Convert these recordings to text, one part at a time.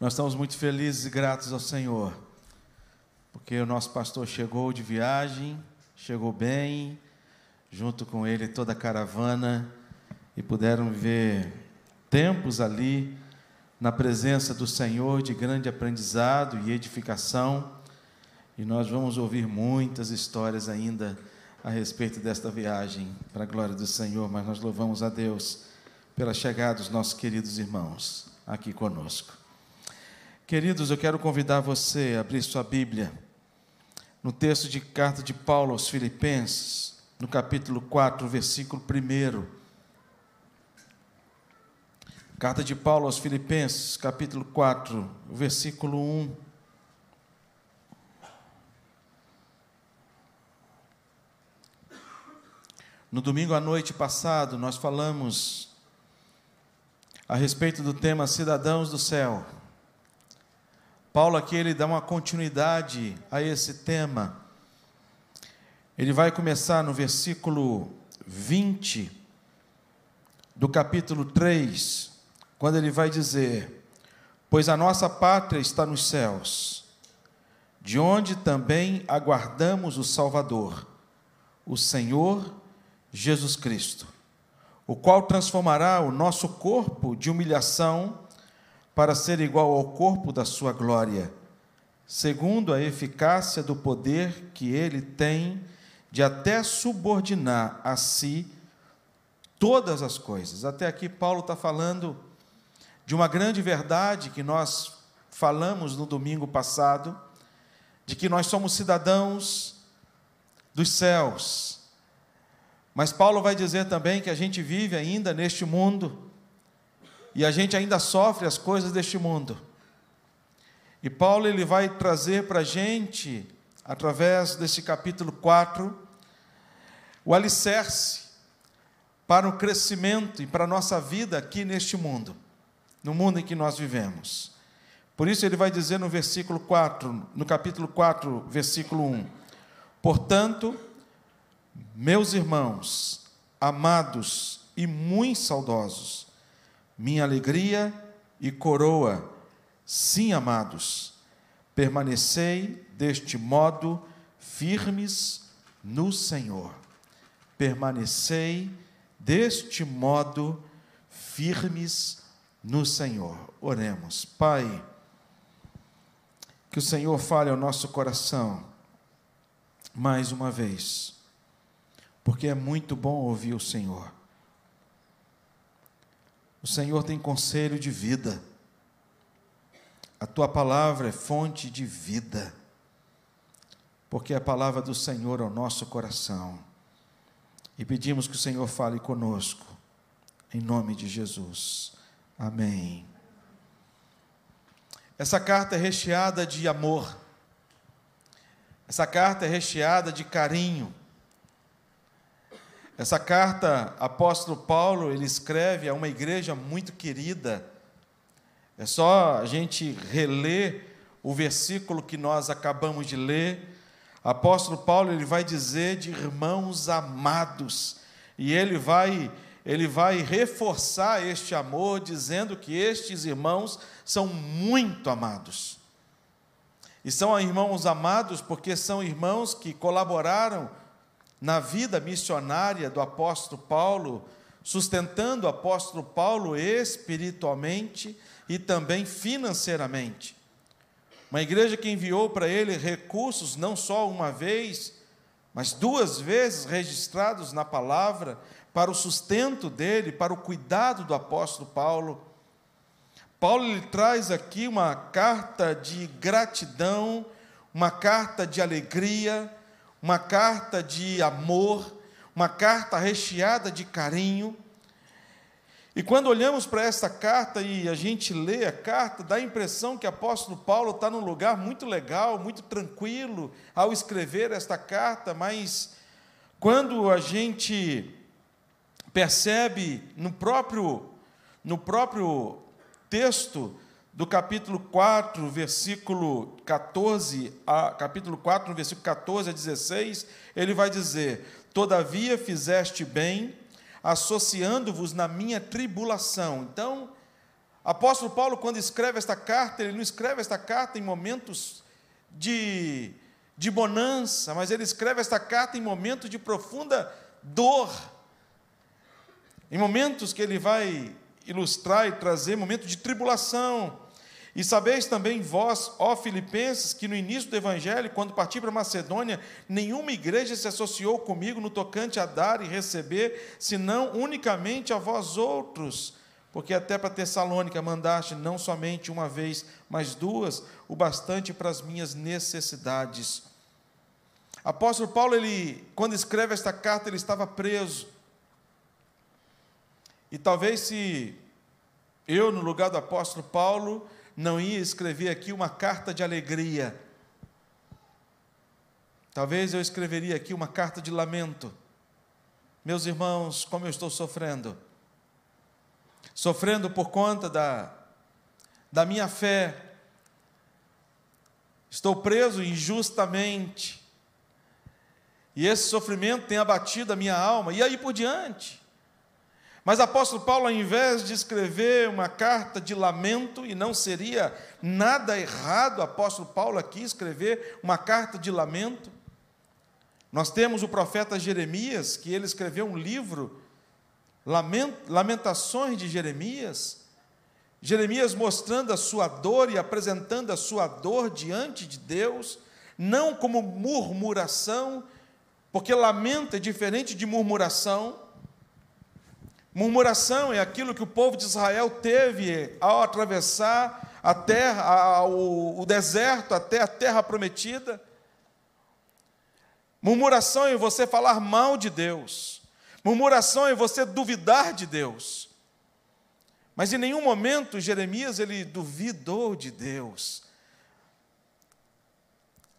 Nós estamos muito felizes e gratos ao Senhor, porque o nosso pastor chegou de viagem, chegou bem, junto com ele toda a caravana, e puderam ver tempos ali na presença do Senhor de grande aprendizado e edificação. E nós vamos ouvir muitas histórias ainda a respeito desta viagem, para a glória do Senhor, mas nós louvamos a Deus pela chegada dos nossos queridos irmãos aqui conosco. Queridos, eu quero convidar você a abrir sua Bíblia no texto de carta de Paulo aos Filipenses, no capítulo 4, versículo 1. Carta de Paulo aos Filipenses, capítulo 4, versículo 1. No domingo à noite passado, nós falamos a respeito do tema Cidadãos do Céu. Paulo aqui ele dá uma continuidade a esse tema. Ele vai começar no versículo 20 do capítulo 3, quando ele vai dizer: Pois a nossa pátria está nos céus, de onde também aguardamos o Salvador, o Senhor Jesus Cristo, o qual transformará o nosso corpo de humilhação para ser igual ao corpo da sua glória, segundo a eficácia do poder que ele tem de até subordinar a si todas as coisas. Até aqui, Paulo está falando de uma grande verdade que nós falamos no domingo passado, de que nós somos cidadãos dos céus. Mas Paulo vai dizer também que a gente vive ainda neste mundo e a gente ainda sofre as coisas deste mundo. E Paulo ele vai trazer para a gente, através desse capítulo 4, o alicerce para o crescimento e para a nossa vida aqui neste mundo, no mundo em que nós vivemos. Por isso ele vai dizer no versículo 4, no capítulo 4, versículo 1: Portanto, meus irmãos, amados e muito saudosos, minha alegria e coroa. Sim, amados, permanecei deste modo firmes no Senhor. Permanecei deste modo firmes no Senhor. Oremos. Pai, que o Senhor fale ao nosso coração mais uma vez, porque é muito bom ouvir o Senhor. O Senhor tem conselho de vida. A tua palavra é fonte de vida. Porque a palavra do Senhor é o nosso coração. E pedimos que o Senhor fale conosco. Em nome de Jesus. Amém. Essa carta é recheada de amor. Essa carta é recheada de carinho. Essa carta, apóstolo Paulo, ele escreve a uma igreja muito querida. É só a gente reler o versículo que nós acabamos de ler. Apóstolo Paulo, ele vai dizer de irmãos amados, e ele vai ele vai reforçar este amor dizendo que estes irmãos são muito amados. E são irmãos amados porque são irmãos que colaboraram na vida missionária do apóstolo Paulo, sustentando o apóstolo Paulo espiritualmente e também financeiramente. Uma igreja que enviou para ele recursos não só uma vez, mas duas vezes registrados na palavra para o sustento dele, para o cuidado do apóstolo Paulo. Paulo lhe traz aqui uma carta de gratidão, uma carta de alegria, uma carta de amor, uma carta recheada de carinho. E quando olhamos para esta carta e a gente lê a carta, dá a impressão que o apóstolo Paulo está num lugar muito legal, muito tranquilo ao escrever esta carta, mas quando a gente percebe no próprio, no próprio texto do capítulo 4, versículo 14, a, capítulo 4, no versículo 14 a 16, ele vai dizer: Todavia fizeste bem, associando-vos na minha tribulação. Então, Apóstolo Paulo, quando escreve esta carta, ele não escreve esta carta em momentos de, de bonança, mas ele escreve esta carta em momentos de profunda dor, em momentos que ele vai ilustrar e trazer momentos de tribulação. E sabeis também vós, ó Filipenses, que no início do Evangelho, quando parti para Macedônia, nenhuma igreja se associou comigo no tocante a dar e receber, senão unicamente a vós outros. Porque até para Tessalônica mandaste não somente uma vez, mas duas, o bastante para as minhas necessidades. Apóstolo Paulo, ele, quando escreve esta carta, ele estava preso. E talvez se eu, no lugar do apóstolo Paulo, não ia escrever aqui uma carta de alegria. Talvez eu escreveria aqui uma carta de lamento. Meus irmãos, como eu estou sofrendo. Sofrendo por conta da, da minha fé. Estou preso injustamente. E esse sofrimento tem abatido a minha alma. E aí por diante. Mas apóstolo Paulo, ao invés de escrever uma carta de lamento, e não seria nada errado apóstolo Paulo aqui escrever uma carta de lamento, nós temos o profeta Jeremias, que ele escreveu um livro, Lamentações de Jeremias, Jeremias mostrando a sua dor e apresentando a sua dor diante de Deus, não como murmuração, porque lamento é diferente de murmuração. Murmuração é aquilo que o povo de Israel teve ao atravessar a terra, o, o deserto até a terra prometida. Murmuração é você falar mal de Deus. Murmuração é você duvidar de Deus. Mas em nenhum momento Jeremias ele duvidou de Deus.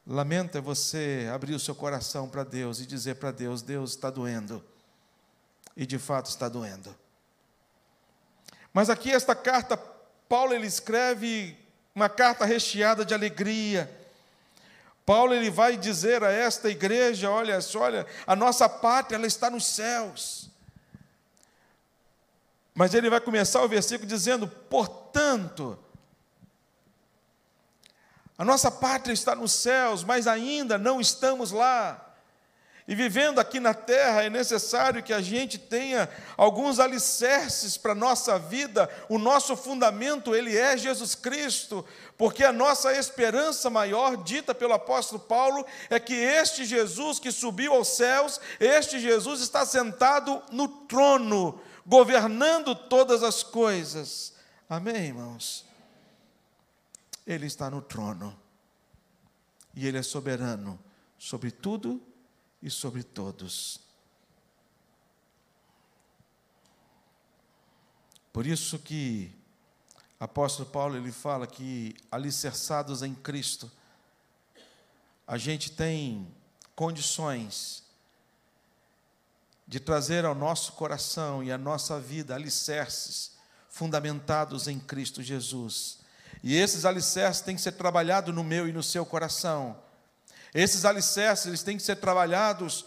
Lamento é você abrir o seu coração para Deus e dizer para Deus: Deus está doendo e de fato está doendo. Mas aqui esta carta, Paulo ele escreve uma carta recheada de alegria. Paulo ele vai dizer a esta igreja, olha, olha, a nossa pátria ela está nos céus. Mas ele vai começar o versículo dizendo: "Portanto, a nossa pátria está nos céus, mas ainda não estamos lá. E vivendo aqui na terra, é necessário que a gente tenha alguns alicerces para a nossa vida. O nosso fundamento, ele é Jesus Cristo, porque a nossa esperança maior, dita pelo apóstolo Paulo, é que este Jesus que subiu aos céus, este Jesus está sentado no trono, governando todas as coisas. Amém, irmãos? Ele está no trono, e ele é soberano sobre tudo e sobre todos. Por isso que apóstolo Paulo ele fala que alicerçados em Cristo, a gente tem condições de trazer ao nosso coração e à nossa vida alicerces fundamentados em Cristo Jesus. E esses alicerces têm que ser trabalhados no meu e no seu coração esses alicerces eles têm que ser trabalhados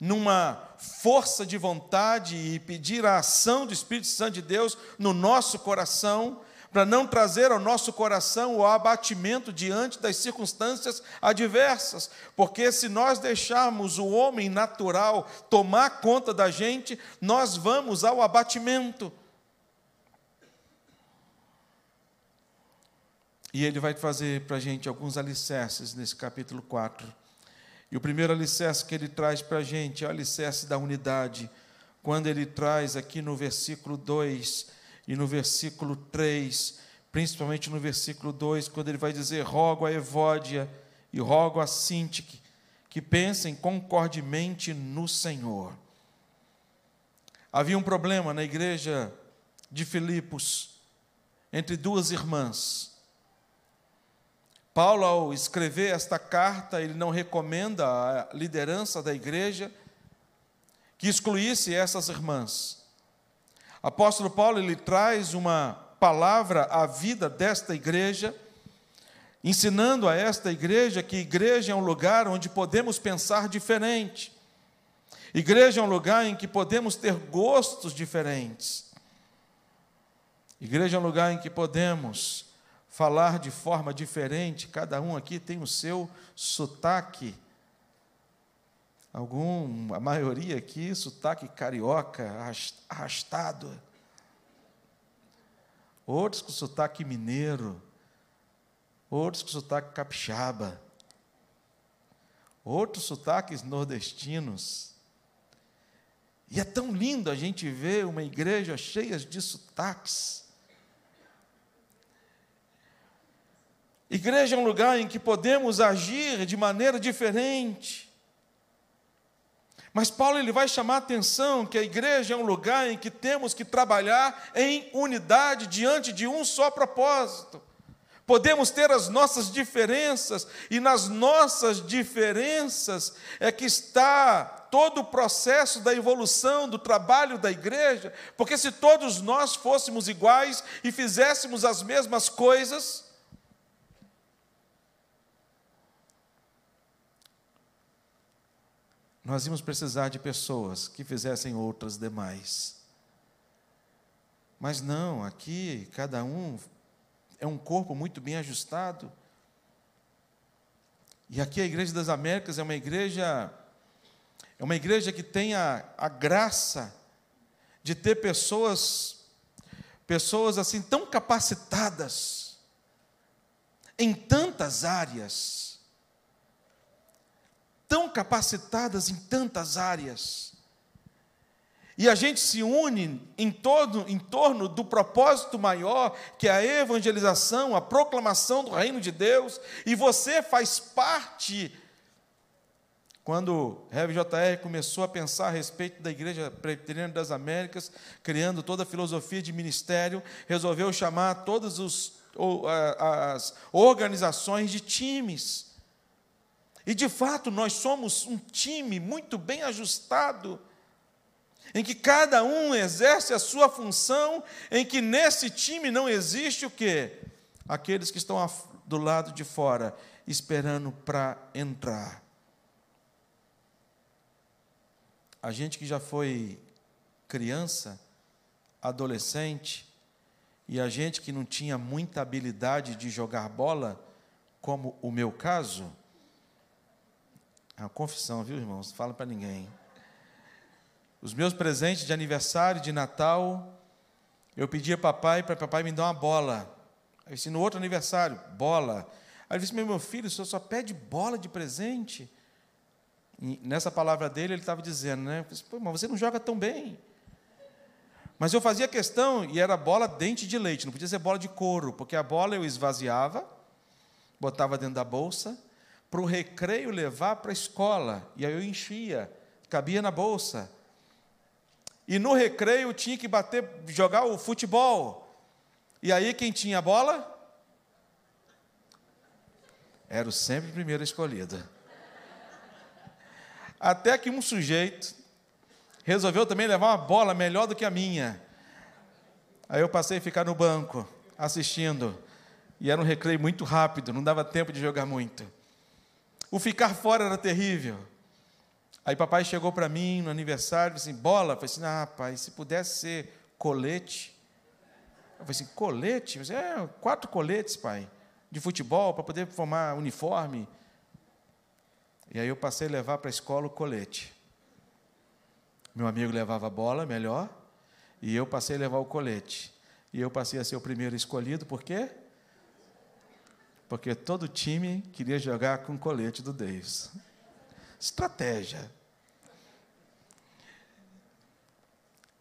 numa força de vontade e pedir a ação do Espírito Santo de Deus no nosso coração, para não trazer ao nosso coração o abatimento diante das circunstâncias adversas, porque se nós deixarmos o homem natural tomar conta da gente, nós vamos ao abatimento. E ele vai fazer para a gente alguns alicerces nesse capítulo 4. E o primeiro alicerce que ele traz para a gente é o alicerce da unidade, quando ele traz aqui no versículo 2 e no versículo 3, principalmente no versículo 2, quando ele vai dizer: Rogo a Evódia e rogo a Sintique que pensem concordemente no Senhor. Havia um problema na igreja de Filipos entre duas irmãs. Paulo, ao escrever esta carta, ele não recomenda a liderança da igreja que excluísse essas irmãs. Apóstolo Paulo ele traz uma palavra à vida desta igreja, ensinando a esta igreja que igreja é um lugar onde podemos pensar diferente. Igreja é um lugar em que podemos ter gostos diferentes. Igreja é um lugar em que podemos falar de forma diferente, cada um aqui tem o seu sotaque. Algum, a maioria aqui, sotaque carioca, arrastado. Outros com sotaque mineiro. Outros com sotaque capixaba. Outros sotaques nordestinos. E é tão lindo a gente ver uma igreja cheia de sotaques. Igreja é um lugar em que podemos agir de maneira diferente. Mas Paulo ele vai chamar a atenção que a igreja é um lugar em que temos que trabalhar em unidade diante de um só propósito. Podemos ter as nossas diferenças, e nas nossas diferenças é que está todo o processo da evolução do trabalho da igreja, porque se todos nós fôssemos iguais e fizéssemos as mesmas coisas, nós íamos precisar de pessoas que fizessem outras demais. Mas não, aqui cada um é um corpo muito bem ajustado. E aqui a Igreja das Américas é uma igreja é uma igreja que tem a, a graça de ter pessoas pessoas assim tão capacitadas em tantas áreas tão capacitadas em tantas áreas. E a gente se une em, todo, em torno do propósito maior, que é a evangelização, a proclamação do reino de Deus, e você faz parte. Quando Rev JR começou a pensar a respeito da Igreja Presbiteriana das Américas, criando toda a filosofia de ministério, resolveu chamar todas as organizações de times e de fato nós somos um time muito bem ajustado, em que cada um exerce a sua função, em que nesse time não existe o quê? Aqueles que estão do lado de fora esperando para entrar. A gente que já foi criança, adolescente, e a gente que não tinha muita habilidade de jogar bola, como o meu caso, é uma confissão, viu, irmãos? Não fala para ninguém. Os meus presentes de aniversário, de Natal, eu pedia papai para papai me dar uma bola. Aí disse, no outro aniversário, bola. Aí ele disse, meu filho, o senhor só pede bola de presente? E nessa palavra dele, ele estava dizendo, né? Disse, Pô, mas você não joga tão bem. Mas eu fazia questão, e era bola dente de leite, não podia ser bola de couro, porque a bola eu esvaziava, botava dentro da bolsa, para o recreio levar para a escola. E aí eu enchia, cabia na bolsa. E no recreio tinha que bater, jogar o futebol. E aí quem tinha a bola? Era o sempre primeiro escolhido. Até que um sujeito resolveu também levar uma bola melhor do que a minha. Aí eu passei a ficar no banco, assistindo. E era um recreio muito rápido, não dava tempo de jogar muito. O ficar fora era terrível. Aí papai chegou para mim no aniversário disse assim, bola. Eu falei assim, ah, pai, se pudesse ser colete. Eu falei assim, colete? Eu falei, é, quatro coletes, pai, de futebol, para poder formar uniforme. E aí eu passei a levar para a escola o colete. Meu amigo levava a bola, melhor, e eu passei a levar o colete. E eu passei a ser o primeiro escolhido, por quê? Porque todo time queria jogar com o colete do Davis. Estratégia.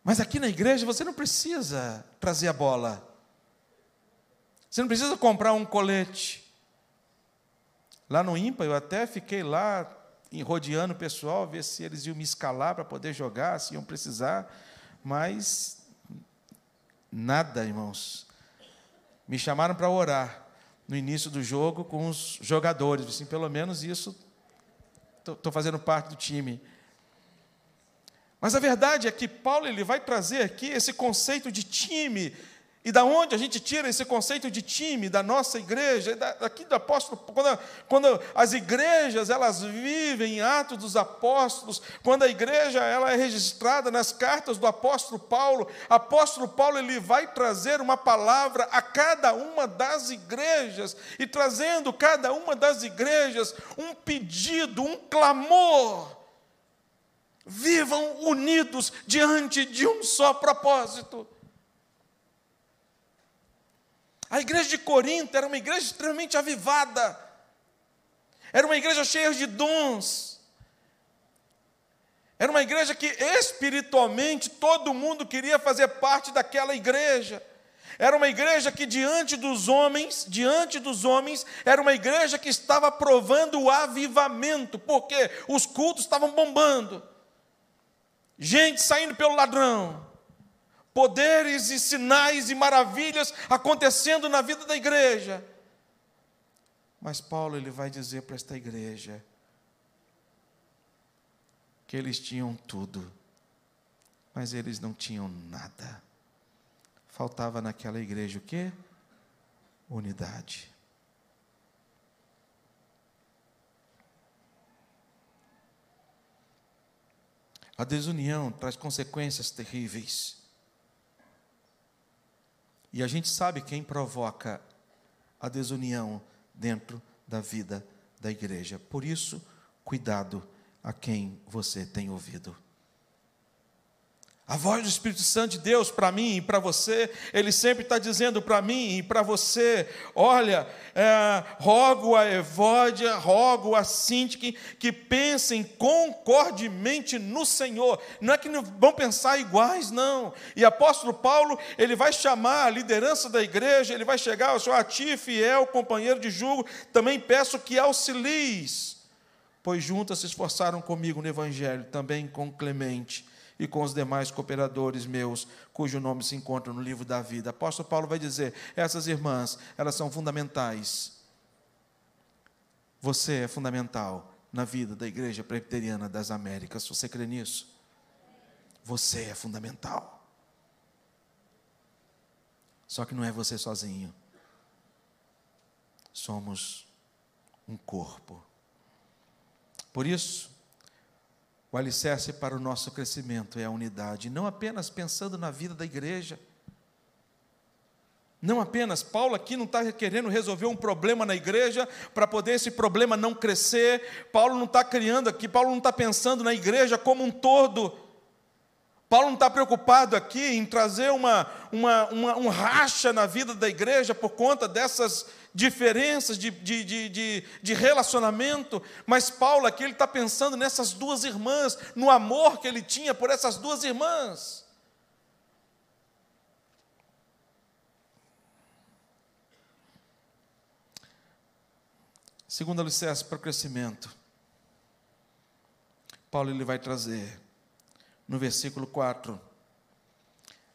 Mas aqui na igreja você não precisa trazer a bola. Você não precisa comprar um colete. Lá no IMPA eu até fiquei lá rodeando o pessoal, ver se eles iam me escalar para poder jogar, se iam precisar, mas nada, irmãos. Me chamaram para orar no início do jogo com os jogadores. Assim, pelo menos isso, estou fazendo parte do time. Mas a verdade é que Paulo ele vai trazer aqui esse conceito de time, E da onde a gente tira esse conceito de time da nossa igreja, daqui do apóstolo, quando, quando, as igrejas elas vivem em Atos dos Apóstolos, quando a igreja ela é registrada nas cartas do apóstolo Paulo, apóstolo Paulo ele vai trazer uma palavra a cada uma das igrejas e trazendo cada uma das igrejas um pedido, um clamor. Vivam unidos diante de um só propósito. A igreja de Corinto era uma igreja extremamente avivada, era uma igreja cheia de dons, era uma igreja que espiritualmente todo mundo queria fazer parte daquela igreja. Era uma igreja que diante dos homens, diante dos homens, era uma igreja que estava provando o avivamento, porque os cultos estavam bombando. Gente saindo pelo ladrão, poderes e sinais e maravilhas acontecendo na vida da igreja. Mas Paulo ele vai dizer para esta igreja que eles tinham tudo, mas eles não tinham nada. Faltava naquela igreja o quê? Unidade. A desunião traz consequências terríveis. E a gente sabe quem provoca a desunião dentro da vida da igreja. Por isso, cuidado a quem você tem ouvido. A voz do Espírito Santo de Deus para mim e para você, Ele sempre está dizendo para mim e para você: olha, é, rogo a Evódia, rogo a Sintique que pensem concordemente no Senhor. Não é que não vão pensar iguais, não. E apóstolo Paulo, ele vai chamar a liderança da igreja, ele vai chegar ao seu a ti, fiel companheiro de julgo, também peço que auxilies, pois juntas se esforçaram comigo no Evangelho, também com Clemente e com os demais cooperadores meus, cujo nome se encontra no livro da vida. Apóstolo Paulo vai dizer: essas irmãs, elas são fundamentais. Você é fundamental na vida da Igreja Presbiteriana das Américas. Você crê nisso? Você é fundamental. Só que não é você sozinho. Somos um corpo. Por isso, o alicerce para o nosso crescimento é a unidade, não apenas pensando na vida da igreja. Não apenas, Paulo aqui não está querendo resolver um problema na igreja para poder esse problema não crescer. Paulo não está criando aqui, Paulo não está pensando na igreja como um todo. Paulo não está preocupado aqui em trazer uma, uma, uma, um racha na vida da igreja por conta dessas diferenças de, de, de, de, de relacionamento, mas Paulo aqui está pensando nessas duas irmãs, no amor que ele tinha por essas duas irmãs. Segundo alicerce para o crescimento, Paulo ele vai trazer no versículo 4: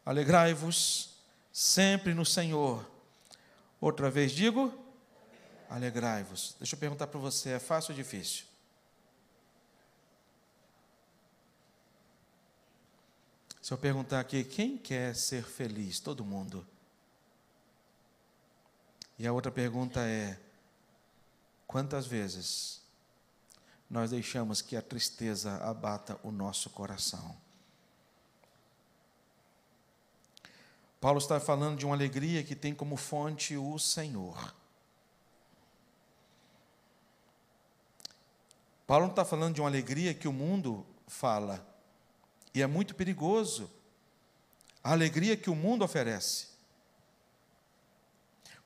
Alegrai-vos sempre no Senhor. Outra vez digo, alegrai-vos. Deixa eu perguntar para você: é fácil ou difícil? Se eu perguntar aqui, quem quer ser feliz? Todo mundo. E a outra pergunta é: quantas vezes nós deixamos que a tristeza abata o nosso coração? Paulo está falando de uma alegria que tem como fonte o Senhor. Paulo não está falando de uma alegria que o mundo fala, e é muito perigoso a alegria que o mundo oferece.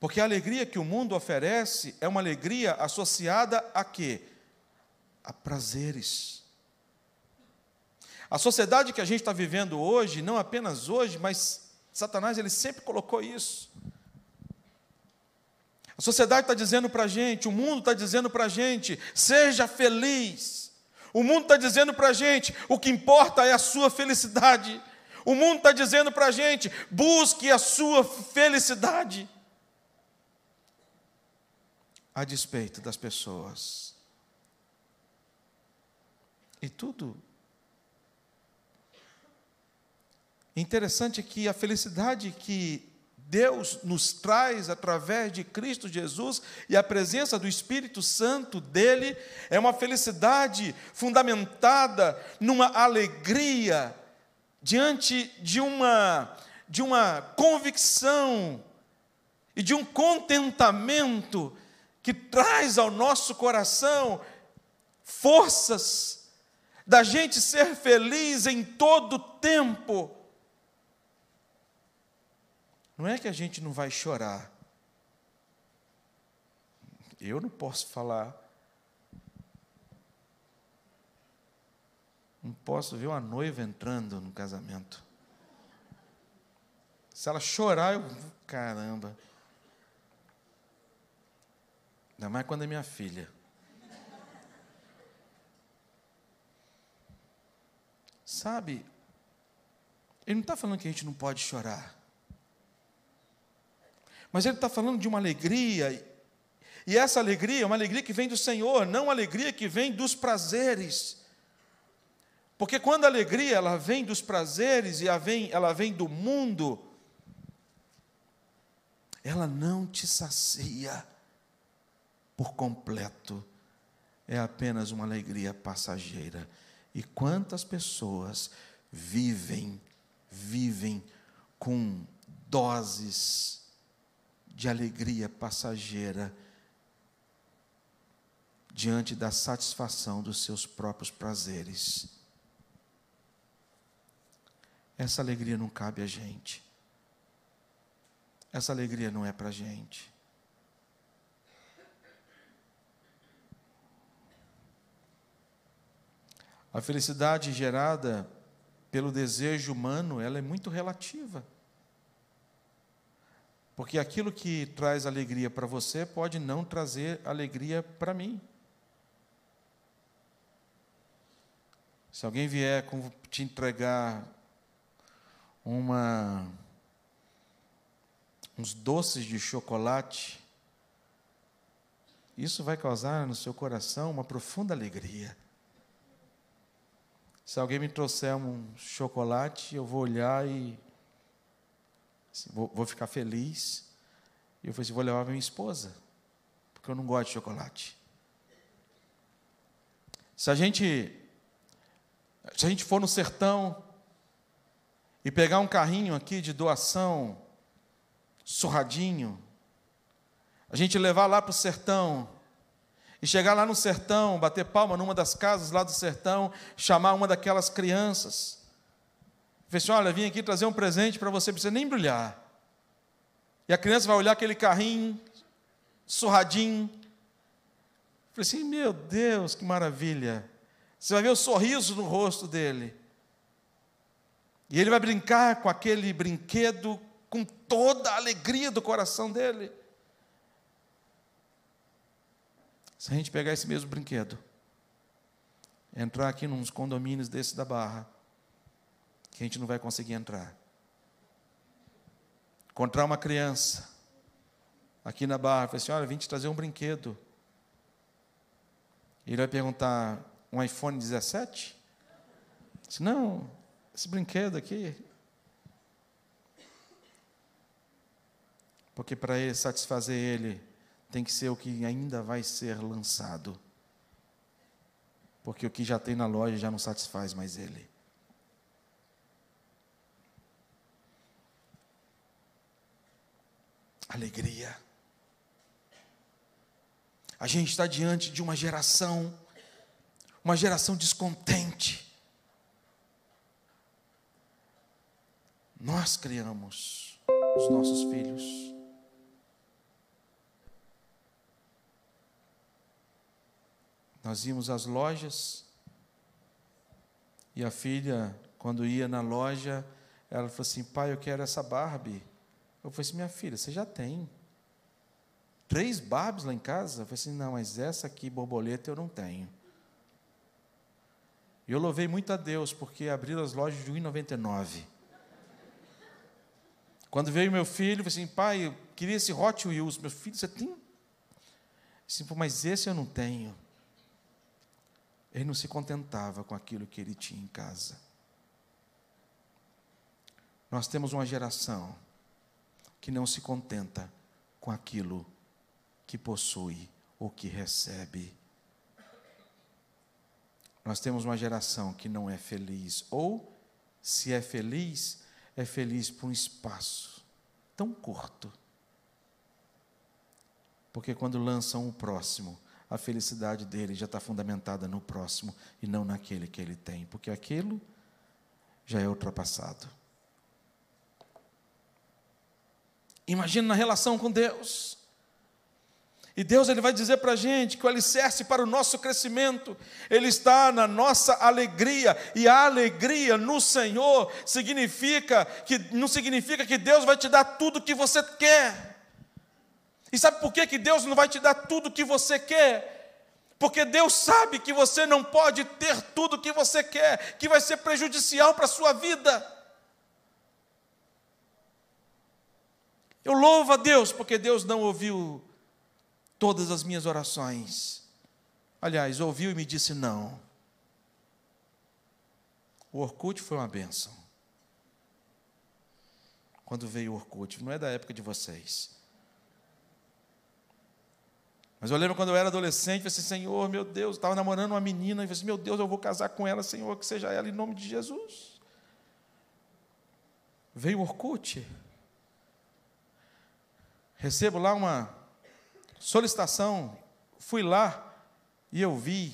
Porque a alegria que o mundo oferece é uma alegria associada a quê? A prazeres. A sociedade que a gente está vivendo hoje, não apenas hoje, mas Satanás ele sempre colocou isso. A sociedade está dizendo para a gente, o mundo está dizendo para a gente, seja feliz. O mundo está dizendo para a gente, o que importa é a sua felicidade. O mundo está dizendo para a gente, busque a sua felicidade. A despeito das pessoas. E tudo Interessante que a felicidade que Deus nos traz através de Cristo Jesus e a presença do Espírito Santo dele é uma felicidade fundamentada numa alegria diante de uma de uma convicção e de um contentamento que traz ao nosso coração forças da gente ser feliz em todo tempo não é que a gente não vai chorar. Eu não posso falar. Não posso ver uma noiva entrando no casamento. Se ela chorar, eu. Caramba. Ainda mais quando é minha filha. Sabe, ele não está falando que a gente não pode chorar. Mas ele está falando de uma alegria, e essa alegria é uma alegria que vem do Senhor, não uma alegria que vem dos prazeres. Porque quando a alegria ela vem dos prazeres e ela vem, ela vem do mundo, ela não te sacia por completo. É apenas uma alegria passageira. E quantas pessoas vivem, vivem com doses de alegria passageira diante da satisfação dos seus próprios prazeres. Essa alegria não cabe a gente. Essa alegria não é para gente. A felicidade gerada pelo desejo humano, ela é muito relativa. Porque aquilo que traz alegria para você pode não trazer alegria para mim. Se alguém vier te entregar uma uns doces de chocolate, isso vai causar no seu coração uma profunda alegria. Se alguém me trouxer um chocolate, eu vou olhar e Assim, vou, vou, ficar feliz. E eu falei assim: vou levar minha esposa, porque eu não gosto de chocolate. Se a gente, se a gente for no sertão e pegar um carrinho aqui de doação, surradinho, a gente levar lá para o sertão, e chegar lá no sertão, bater palma numa das casas lá do sertão, chamar uma daquelas crianças, Falei assim: olha, vim aqui trazer um presente para você, precisa nem brilhar. E a criança vai olhar aquele carrinho, surradinho. Falei assim: meu Deus, que maravilha. Você vai ver o sorriso no rosto dele. E ele vai brincar com aquele brinquedo com toda a alegria do coração dele. Se a gente pegar esse mesmo brinquedo, entrar aqui nos condomínios desse da Barra, que a gente não vai conseguir entrar. Encontrar uma criança aqui na barra, falei assim: olha, vim te trazer um brinquedo. Ele vai perguntar: um iPhone 17? Disse, não, esse brinquedo aqui. Porque para ele satisfazer ele, tem que ser o que ainda vai ser lançado. Porque o que já tem na loja já não satisfaz mais ele. Alegria. A gente está diante de uma geração, uma geração descontente. Nós criamos os nossos filhos. Nós íamos às lojas e a filha, quando ia na loja, ela falou assim: pai, eu quero essa Barbie. Eu falei assim, minha filha, você já tem três Barbies lá em casa? Eu falei assim, não, mas essa aqui, borboleta, eu não tenho. E eu louvei muito a Deus, porque abriram as lojas de 1,99. Quando veio meu filho, eu falei assim, pai, eu queria esse Hot Wheels. Meu filho, você tem? Assim, mas esse eu não tenho. Ele não se contentava com aquilo que ele tinha em casa. Nós temos uma geração que não se contenta com aquilo que possui ou que recebe. Nós temos uma geração que não é feliz, ou, se é feliz, é feliz por um espaço tão curto. Porque quando lançam o próximo, a felicidade dele já está fundamentada no próximo e não naquele que ele tem, porque aquilo já é ultrapassado. Imagina na relação com Deus. E Deus ele vai dizer para a gente que o alicerce para o nosso crescimento, ele está na nossa alegria, e a alegria no Senhor significa que não significa que Deus vai te dar tudo o que você quer. E sabe por que, que Deus não vai te dar tudo o que você quer? Porque Deus sabe que você não pode ter tudo o que você quer, que vai ser prejudicial para a sua vida. Eu louvo a Deus, porque Deus não ouviu todas as minhas orações. Aliás, ouviu e me disse não. O Orkut foi uma benção. Quando veio o Orkut, não é da época de vocês. Mas eu lembro quando eu era adolescente, eu falei assim, Senhor, meu Deus, estava namorando uma menina, e falei assim, meu Deus, eu vou casar com ela, Senhor, que seja ela em nome de Jesus. Veio o Orkut. Recebo lá uma solicitação, fui lá e eu vi.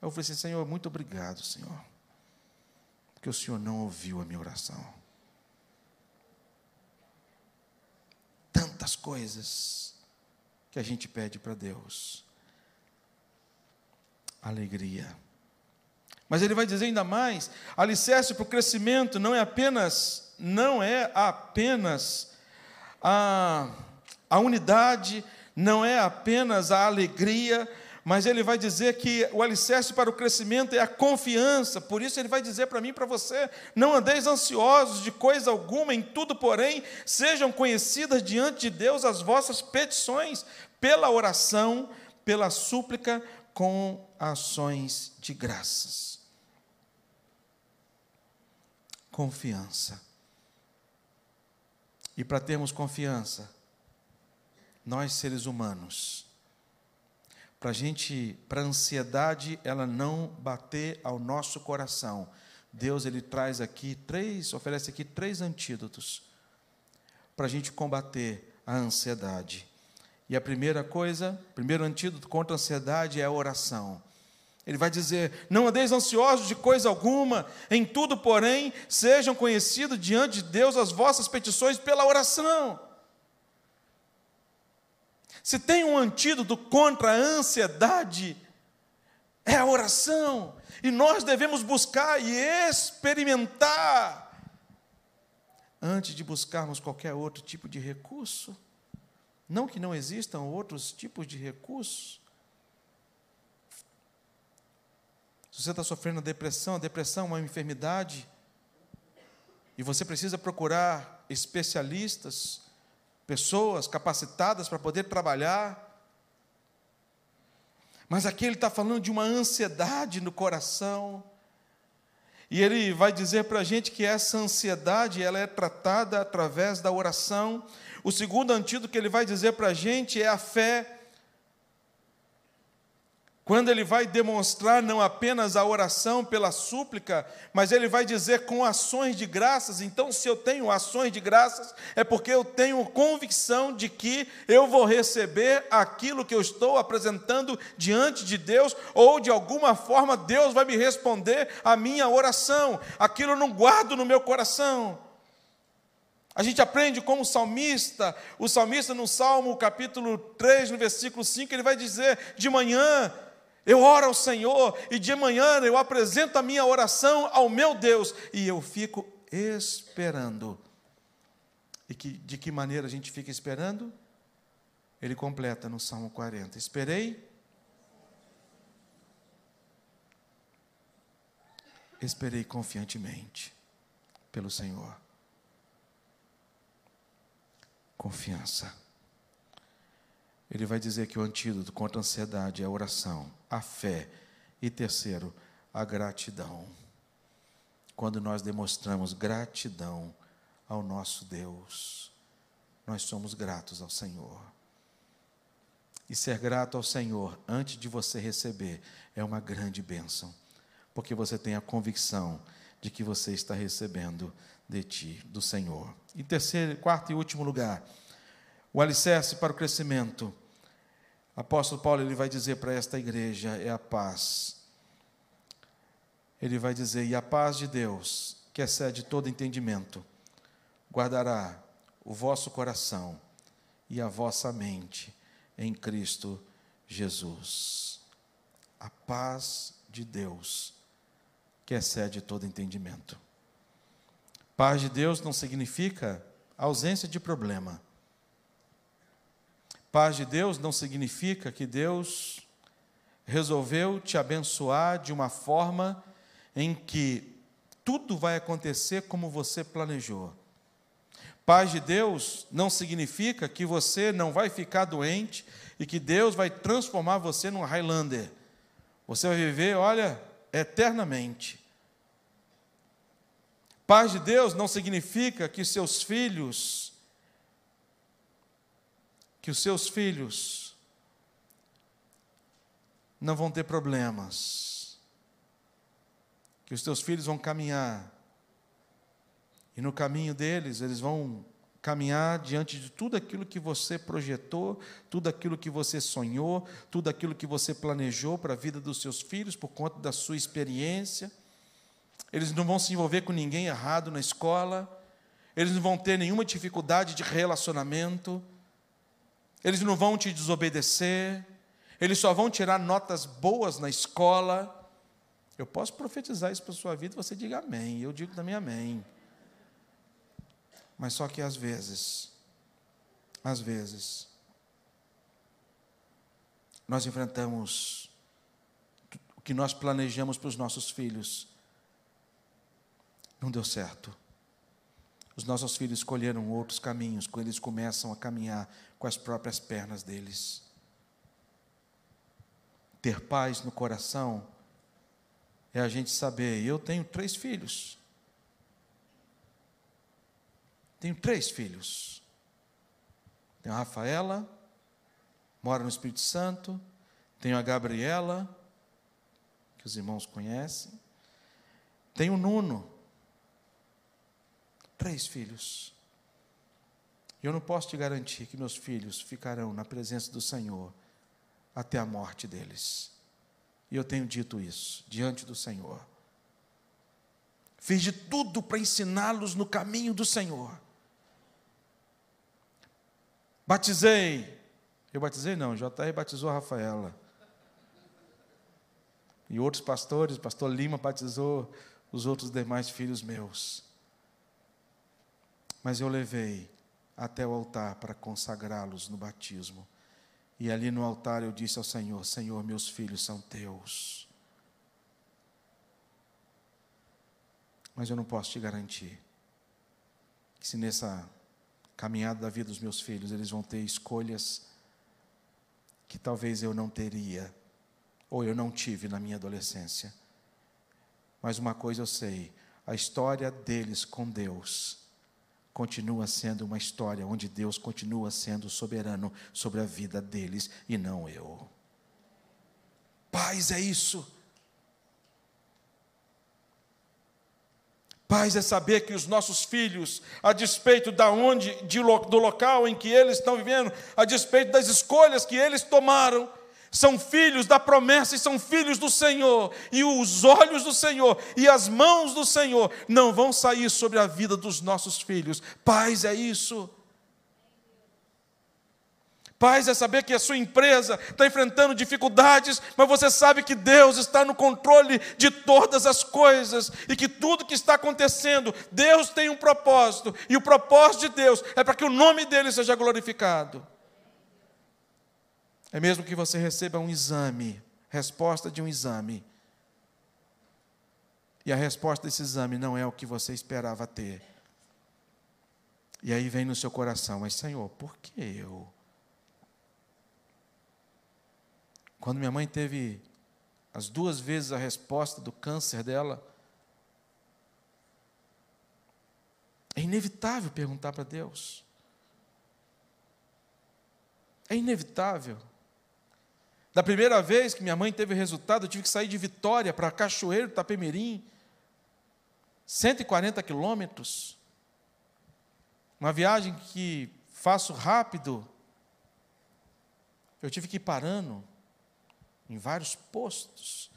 Eu falei assim, Senhor, muito obrigado, Senhor, porque o Senhor não ouviu a minha oração. Tantas coisas que a gente pede para Deus. Alegria. Mas ele vai dizer ainda mais: alicerce para o crescimento não é apenas, não é apenas a, a unidade, não é apenas a alegria, mas ele vai dizer que o alicerce para o crescimento é a confiança. Por isso ele vai dizer para mim e para você: não andeis ansiosos de coisa alguma, em tudo, porém, sejam conhecidas diante de Deus as vossas petições, pela oração, pela súplica, com ações de graças. Confiança. E para termos confiança, nós seres humanos, para gente, para a ansiedade ela não bater ao nosso coração, Deus ele traz aqui três, oferece aqui três antídotos para a gente combater a ansiedade. E a primeira coisa, primeiro antídoto contra a ansiedade é a oração. Ele vai dizer: Não andeis ansiosos de coisa alguma, em tudo, porém, sejam conhecidos diante de Deus as vossas petições pela oração. Se tem um antídoto contra a ansiedade, é a oração. E nós devemos buscar e experimentar antes de buscarmos qualquer outro tipo de recurso. Não que não existam outros tipos de recursos. Se você está sofrendo depressão, a depressão é uma enfermidade, e você precisa procurar especialistas, pessoas capacitadas para poder trabalhar. Mas aqui ele está falando de uma ansiedade no coração. E ele vai dizer para a gente que essa ansiedade ela é tratada através da oração. O segundo antídoto que ele vai dizer para a gente é a fé quando ele vai demonstrar não apenas a oração pela súplica, mas ele vai dizer com ações de graças. Então, se eu tenho ações de graças, é porque eu tenho convicção de que eu vou receber aquilo que eu estou apresentando diante de Deus, ou de alguma forma Deus vai me responder a minha oração. Aquilo eu não guardo no meu coração. A gente aprende como salmista, o salmista no Salmo capítulo 3, no versículo 5, ele vai dizer: De manhã eu oro ao Senhor e de manhã eu apresento a minha oração ao meu Deus e eu fico esperando. E que, de que maneira a gente fica esperando? Ele completa no Salmo 40. Esperei. Esperei confiantemente pelo Senhor. Confiança. Ele vai dizer que o antídoto contra a ansiedade é a oração, a fé e terceiro, a gratidão. Quando nós demonstramos gratidão ao nosso Deus, nós somos gratos ao Senhor. E ser grato ao Senhor antes de você receber é uma grande bênção, porque você tem a convicção de que você está recebendo de ti, do Senhor. Em terceiro, quarto e último lugar, o alicerce para o crescimento. Apóstolo Paulo ele vai dizer para esta igreja é a paz. Ele vai dizer: "E a paz de Deus, que excede todo entendimento, guardará o vosso coração e a vossa mente em Cristo Jesus. A paz de Deus, que excede todo entendimento. Paz de Deus não significa ausência de problema. Paz de Deus não significa que Deus resolveu te abençoar de uma forma em que tudo vai acontecer como você planejou. Paz de Deus não significa que você não vai ficar doente e que Deus vai transformar você num Highlander. Você vai viver, olha, eternamente. Paz de Deus não significa que seus filhos, que os seus filhos não vão ter problemas, que os teus filhos vão caminhar e no caminho deles, eles vão caminhar diante de tudo aquilo que você projetou, tudo aquilo que você sonhou, tudo aquilo que você planejou para a vida dos seus filhos por conta da sua experiência. Eles não vão se envolver com ninguém errado na escola, eles não vão ter nenhuma dificuldade de relacionamento, eles não vão te desobedecer, eles só vão tirar notas boas na escola. Eu posso profetizar isso para a sua vida, você diga amém. Eu digo também amém. Mas só que às vezes, às vezes, nós enfrentamos o que nós planejamos para os nossos filhos. Não deu certo. Os nossos filhos escolheram outros caminhos, quando eles começam a caminhar com as próprias pernas deles. Ter paz no coração é a gente saber, eu tenho três filhos. Tenho três filhos. Tenho a Rafaela, mora no Espírito Santo. Tenho a Gabriela, que os irmãos conhecem. Tenho o Nuno. Três filhos. Eu não posso te garantir que meus filhos ficarão na presença do Senhor até a morte deles. E eu tenho dito isso diante do Senhor. Fiz de tudo para ensiná-los no caminho do Senhor. Batizei. Eu batizei não, JR batizou a Rafaela. E outros pastores, pastor Lima batizou os outros demais filhos meus. Mas eu levei até o altar para consagrá-los no batismo. E ali no altar eu disse ao Senhor: Senhor, meus filhos são teus. Mas eu não posso te garantir que se nessa caminhada da vida dos meus filhos, eles vão ter escolhas que talvez eu não teria, ou eu não tive na minha adolescência. Mas uma coisa eu sei: a história deles com Deus continua sendo uma história onde Deus continua sendo soberano sobre a vida deles e não eu. Paz é isso. Paz é saber que os nossos filhos, a despeito da onde, de, do local em que eles estão vivendo, a despeito das escolhas que eles tomaram, são filhos da promessa e são filhos do Senhor, e os olhos do Senhor e as mãos do Senhor não vão sair sobre a vida dos nossos filhos. Paz é isso. Paz é saber que a sua empresa está enfrentando dificuldades, mas você sabe que Deus está no controle de todas as coisas e que tudo que está acontecendo, Deus tem um propósito, e o propósito de Deus é para que o nome dele seja glorificado. É mesmo que você receba um exame, resposta de um exame, e a resposta desse exame não é o que você esperava ter. E aí vem no seu coração, mas Senhor, por que eu? Quando minha mãe teve as duas vezes a resposta do câncer dela, é inevitável perguntar para Deus. É inevitável. Da primeira vez que minha mãe teve resultado, eu tive que sair de Vitória para Cachoeiro, Tapemirim, 140 quilômetros. Uma viagem que faço rápido. Eu tive que ir parando em vários postos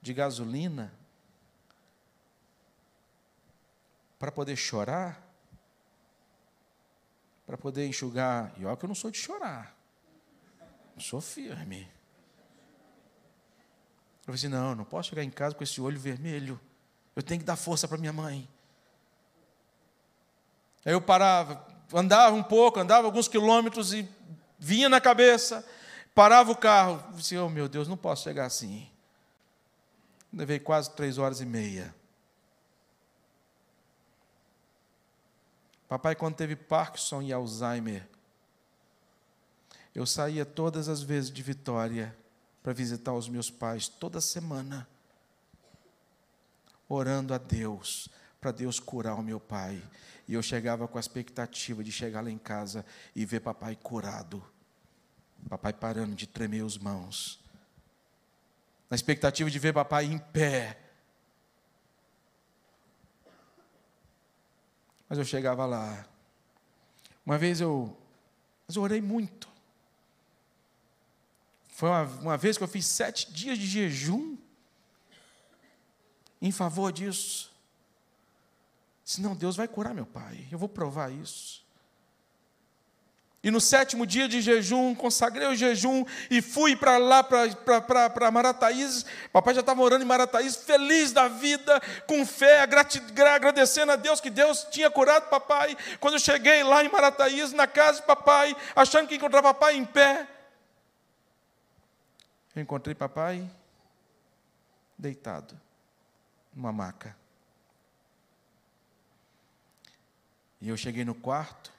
de gasolina para poder chorar, para poder enxugar. E olha que eu não sou de chorar, eu sou firme. Eu falei assim: não, não posso chegar em casa com esse olho vermelho. Eu tenho que dar força para minha mãe. Aí eu parava, andava um pouco, andava alguns quilômetros e vinha na cabeça, parava o carro. Eu disse, oh meu Deus, não posso chegar assim. Levei quase três horas e meia. Papai, quando teve Parkinson e Alzheimer, eu saía todas as vezes de Vitória para visitar os meus pais, toda semana, orando a Deus, para Deus curar o meu pai. E eu chegava com a expectativa de chegar lá em casa e ver papai curado. Papai parando de tremer as mãos. Na expectativa de ver papai em pé. Mas eu chegava lá. Uma vez eu, mas eu orei muito. Foi uma, uma vez que eu fiz sete dias de jejum em favor disso. Senão Deus vai curar meu pai. Eu vou provar isso. E no sétimo dia de jejum, consagrei o jejum e fui para lá, para Marataízes. Papai já estava orando em Marataízes, feliz da vida, com fé, agradecendo a Deus que Deus tinha curado papai. Quando eu cheguei lá em Marataízes, na casa de papai, achando que encontrava papai em pé, eu encontrei papai deitado numa maca. E eu cheguei no quarto,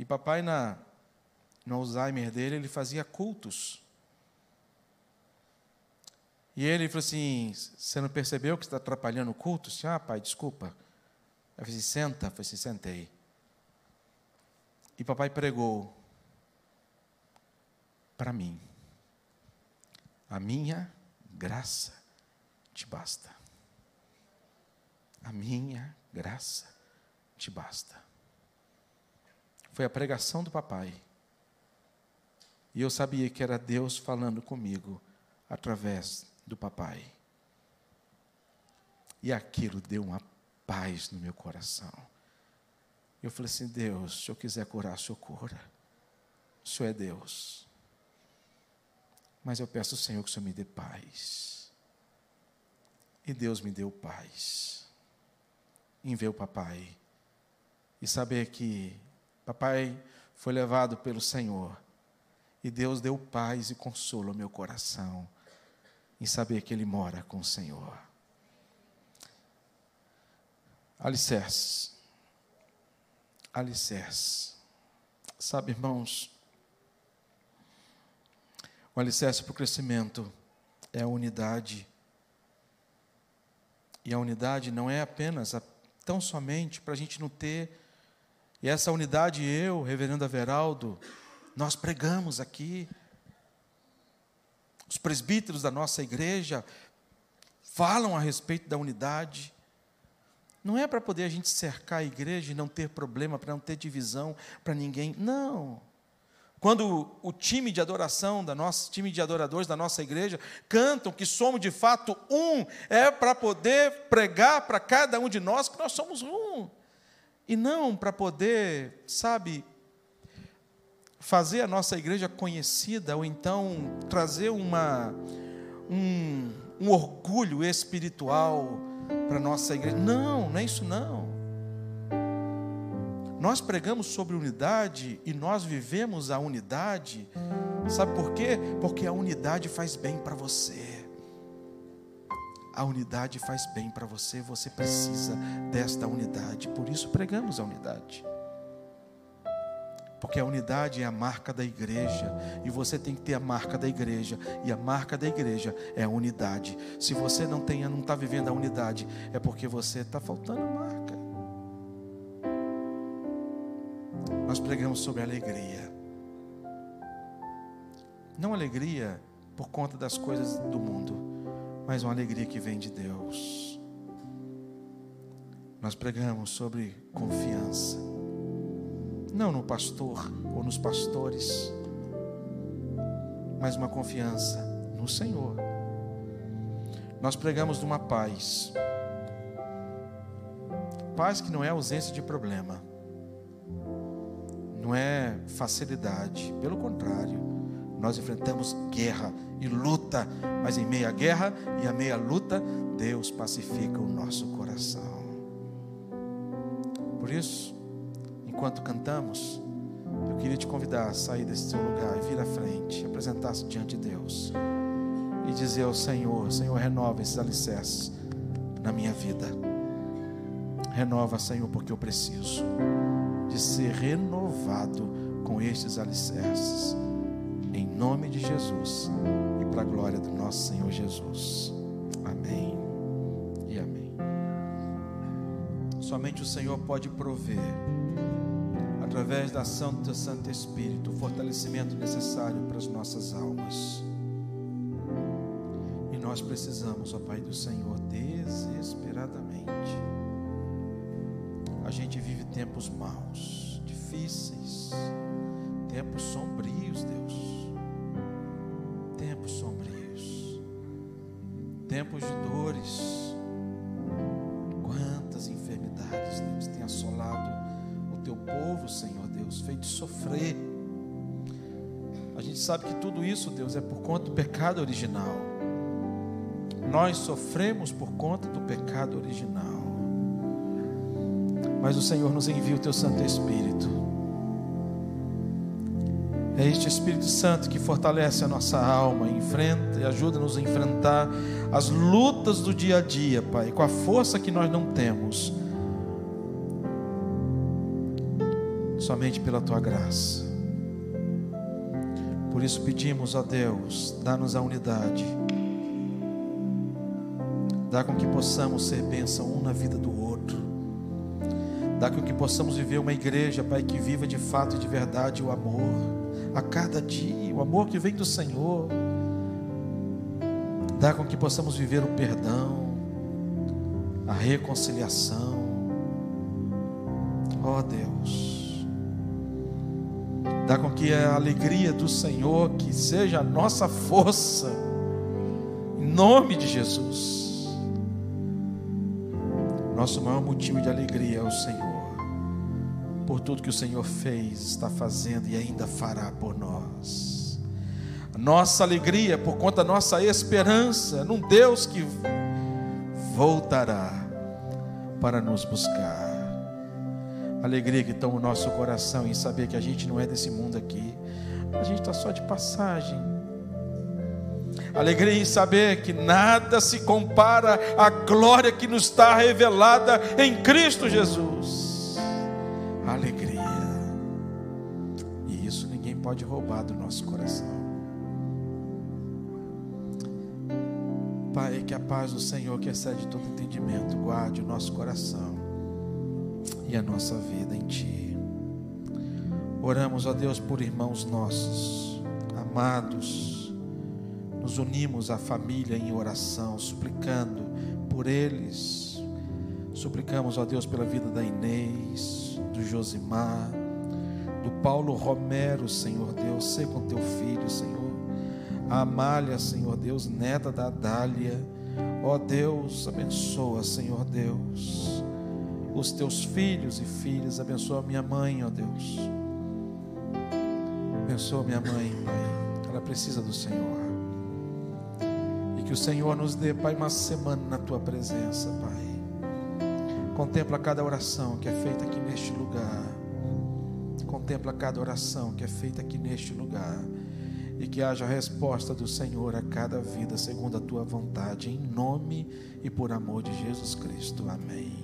e papai, na, no Alzheimer dele, ele fazia cultos. E ele falou assim: Você não percebeu que está atrapalhando o culto? Eu disse, ah, pai, desculpa. Eu falei assim, senta. Eu falei assim, sentei. E papai pregou para mim. A minha graça te basta. A minha graça te basta. Foi a pregação do papai. E eu sabia que era Deus falando comigo através do papai. E aquilo deu uma paz no meu coração. Eu falei assim: Deus, se eu quiser curar, o Senhor cura. O Senhor é Deus. Mas eu peço ao Senhor que o Senhor me dê paz. E Deus me deu paz. Em ver o papai e saber que papai foi levado pelo Senhor e Deus deu paz e consolo ao meu coração em saber que Ele mora com o Senhor. Alicerce. Alicerce. Sabe, irmãos, o alicerce para o crescimento é a unidade. E a unidade não é apenas a, tão somente para a gente não ter e essa unidade, eu, reverendo Averaldo, nós pregamos aqui. Os presbíteros da nossa igreja falam a respeito da unidade. Não é para poder a gente cercar a igreja e não ter problema, para não ter divisão para ninguém. Não. Quando o time de adoração da nossa, time de adoradores da nossa igreja cantam que somos de fato um, é para poder pregar para cada um de nós que nós somos um. E não para poder, sabe, fazer a nossa igreja conhecida ou então trazer uma, um, um orgulho espiritual para a nossa igreja. Não, não é isso não. Nós pregamos sobre unidade e nós vivemos a unidade. Sabe por quê? Porque a unidade faz bem para você. A unidade faz bem para você, você precisa desta unidade. Por isso pregamos a unidade. Porque a unidade é a marca da igreja. E você tem que ter a marca da igreja. E a marca da igreja é a unidade. Se você não tem, não está vivendo a unidade, é porque você está faltando marca. Nós pregamos sobre alegria. Não alegria por conta das coisas do mundo, mas uma alegria que vem de Deus. Nós pregamos sobre confiança, não no pastor ou nos pastores, mas uma confiança no Senhor. Nós pregamos de uma paz, paz que não é ausência de problema, não é facilidade, pelo contrário, nós enfrentamos guerra e luta, mas em meia guerra e a meia luta, Deus pacifica o nosso coração. Por isso, enquanto cantamos, eu queria te convidar a sair desse seu lugar e vir à frente, apresentar-se diante de Deus e dizer ao Senhor: Senhor, renova esses alicerces na minha vida. Renova, Senhor, porque eu preciso de ser renovado com estes alicerces. Em nome de Jesus e para a glória do nosso Senhor Jesus. Amém e amém. Somente o Senhor pode prover, através da ação do Santo Espírito, o fortalecimento necessário para as nossas almas. E nós precisamos, ó Pai do Senhor, desesperadamente a gente vive tempos maus, difíceis, tempos sombrios, Deus. Tempos sombrios, tempos de dores. Quantas enfermidades, Deus, tem assolado o teu povo, Senhor Deus, feito sofrer. A gente sabe que tudo isso, Deus, é por conta do pecado original. Nós sofremos por conta do pecado original mas o Senhor nos envia o teu Santo Espírito. É este Espírito Santo que fortalece a nossa alma, enfrenta e ajuda-nos a enfrentar as lutas do dia a dia, Pai, com a força que nós não temos, somente pela tua graça. Por isso pedimos a Deus, dá-nos a unidade, dá com que possamos ser bênção um na vida do outro Dá com que possamos viver uma igreja, Pai, que viva de fato e de verdade o amor a cada dia, o amor que vem do Senhor. Dá com que possamos viver o perdão, a reconciliação. Ó oh, Deus, dá com que a alegria do Senhor, que seja a nossa força, em nome de Jesus. Nosso maior motivo de alegria é o Senhor por tudo que o Senhor fez, está fazendo e ainda fará por nós. Nossa alegria por conta da nossa esperança num Deus que voltará para nos buscar. Alegria que toma o nosso coração em saber que a gente não é desse mundo aqui, a gente está só de passagem. Alegria em saber que nada se compara à glória que nos está revelada em Cristo Jesus alegria. E isso ninguém pode roubar do nosso coração. Pai, que a paz do Senhor, que excede todo entendimento, guarde o nosso coração e a nossa vida em Ti. Oramos a Deus por irmãos nossos, amados, nos unimos à família em oração, suplicando por eles. Suplicamos a Deus pela vida da Inês, do Josimar, do Paulo Romero, Senhor Deus, sei com teu filho, Senhor. A Amália, Senhor Deus, neta da Dália. Ó Deus, abençoa, Senhor Deus, os teus filhos e filhas. Abençoa minha mãe, ó Deus. Abençoa minha mãe, Pai. Ela precisa do Senhor. E que o Senhor nos dê, Pai, uma semana na tua presença, Pai Contempla cada oração que é feita aqui neste lugar. Contempla cada oração que é feita aqui neste lugar. E que haja resposta do Senhor a cada vida, segundo a tua vontade, em nome e por amor de Jesus Cristo. Amém.